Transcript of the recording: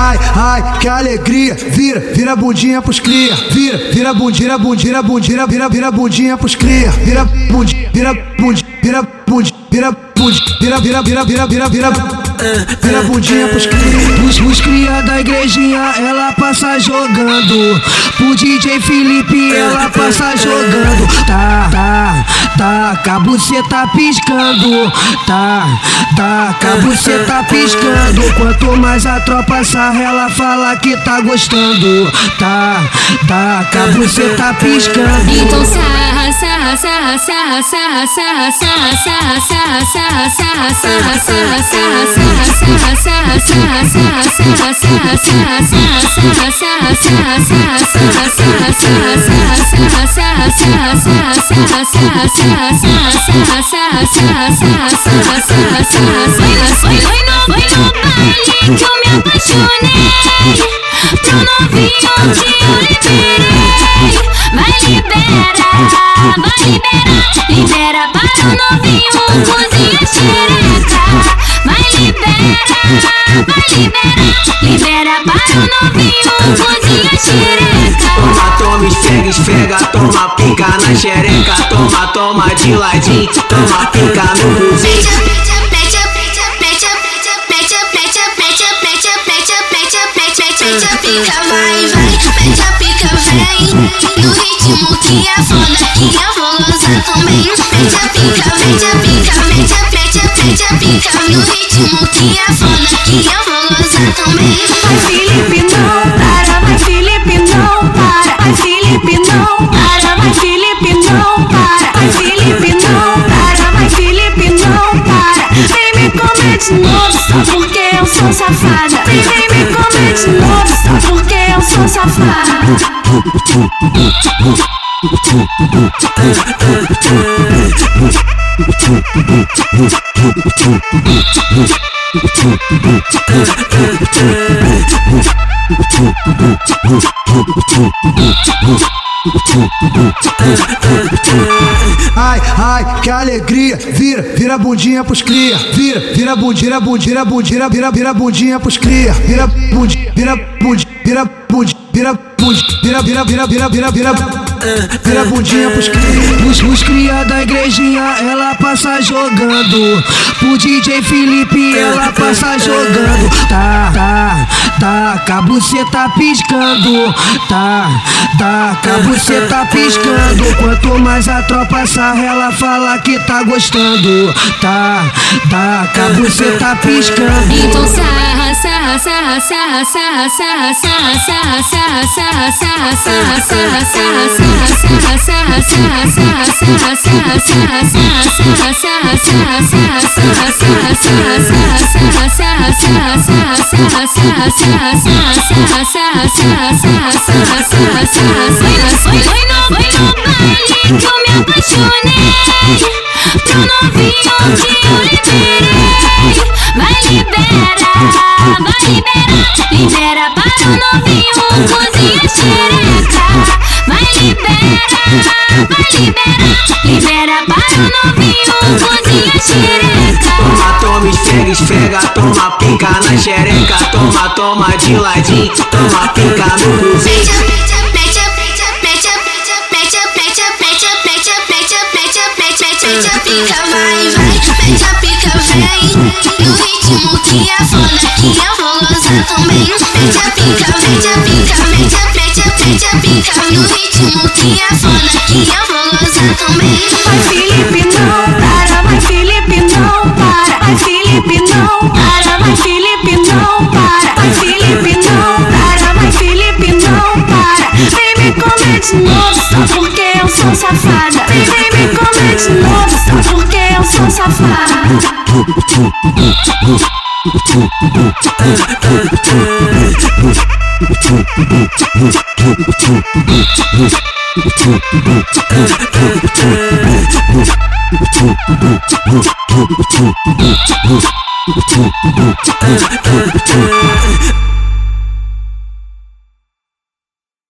Ai, ai, que alegria, vira, vira bundinha pros cria, vira, vira bundinha, bundinha, bundinha, vira, vira bundinha pros cria, vira bundinha, vira bundinha, vira bundinha, vira bundinha, vira, vira, vira, vira, vira, vira. Vira bundinha pros cria. Os, os cria da igrejinha, ela passa jogando. Pro DJ Felipe, ela passa jogando. Tá, tá, tá, cabo cê tá piscando. Tá, tá, cabo cê tá piscando. Quanto mais a tropa sarra, ela fala que tá gostando. Tá, tá, cabo cê tá piscando. Então sarra, sarra, sarra, sarra, sarra, sarra, sarra, sarra, sarra, sarra, sarra, sarra, sarra, sarra. Foi no baile que eu me apaixonei Pro novinho que eu liberei Vai liberar, vai liberar Libera para o novinho cozinha xereca Vai libera, vai libera Libera para o novinho cozinha xereca Toma, toma, esfrega, toma pica na xereca Toma, toma de ladinho, toma pica no buzinho. Pica vai, vai, mete a pica vem No ritmo que é foda, que eu vou gozar também Mete a pica, mete a pica, mete a, mete a, mete a pica No ritmo que é foda, que eu vou gozar também Felipe não novo, porque eu sou safada. Vem, vem me comer de novo, porque eu sou safada Ai, ai, que alegria, vira, vira bundinha pros cria, vira, vira bundinha, bundinha, bundinha, vira, vira bundinha pros cria, vira bundinha, vira bundinha, vira bundinha, vira bundinha, vira, vira, vira, vira, vira, vira. Bundinha pros cria. Os, os cria da igrejinha, ela passa jogando. Pro DJ Felipe, ela passa jogando. Tá, tá, tá, cabo cê tá piscando. Tá, tá, cabo cê tá piscando. Quanto mais a tropa sarra, ela fala que tá gostando. Tá, tá, cabo cê tá piscando. Então sarra, sarra, sarra, sarra, sarra, sarra, sarra, sarra, sarra, sarra, sarra, sarra, sarra, sarra. Foi no baile que eu me apaixonei Pro novinho que eu liberei libera para novinho cozinha xereca Toma, toma, esfrega, esfrega, toma pica na xereca Toma, toma de ladinho, toma pica no pica vai, vai, mete a pica vem No ritmo que é foda, que eu vou gozar também Mete a pica, mete a pica, mete a, mete a, mete a pica No ritmo que é foda, que eu vou gozar também Vai Felipe não para, vai Felipe não para Vai Felipe não para, vai Felipe não para Vai Felipe não para, vai Felipe não para Vem me comer de novo, só sou safada. Vem, me comer de novo, porque eu sou safada